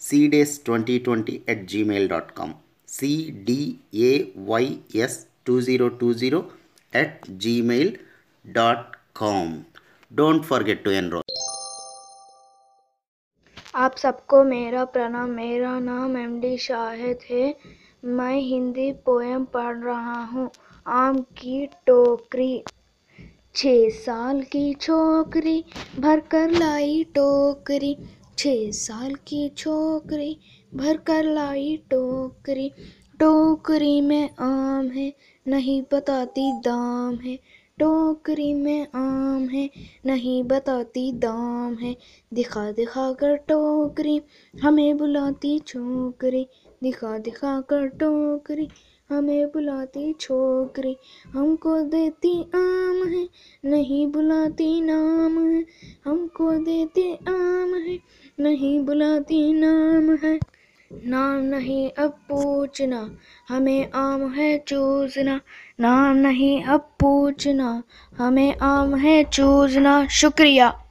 cdays2020 at gmail.com cdays2020 at gmail.com don't forget to enroll. आप सबको मेरा प्रणाम। मेरा नाम एम डी शाहिद है। मैं हिंदी पोएम पढ़ रहा हूँ। आम की टोकरी। छः साल की छोकरी भर कर लाई टोकरी। छः साल की छोकरी भर कर लाई टोकरी। टोकरी में आम है, नहीं बताती दाम है। टोकरी में आम है, नहीं बताती दाम है। दिखा दिखा कर टोकरी, हमें बुलाती छोकरी। दिखा दिखा कर टोकरी, हमें बुलाती छोकरी। हमको देती आम है, नहीं बुलाती नाम है। हमको देती आम है नहीं बुलाती नाम है। नाम नहीं अब पूछना, हमें आम है चूजना। नाम नहीं अब पूछना, हमें आम है चूजना। शुक्रिया।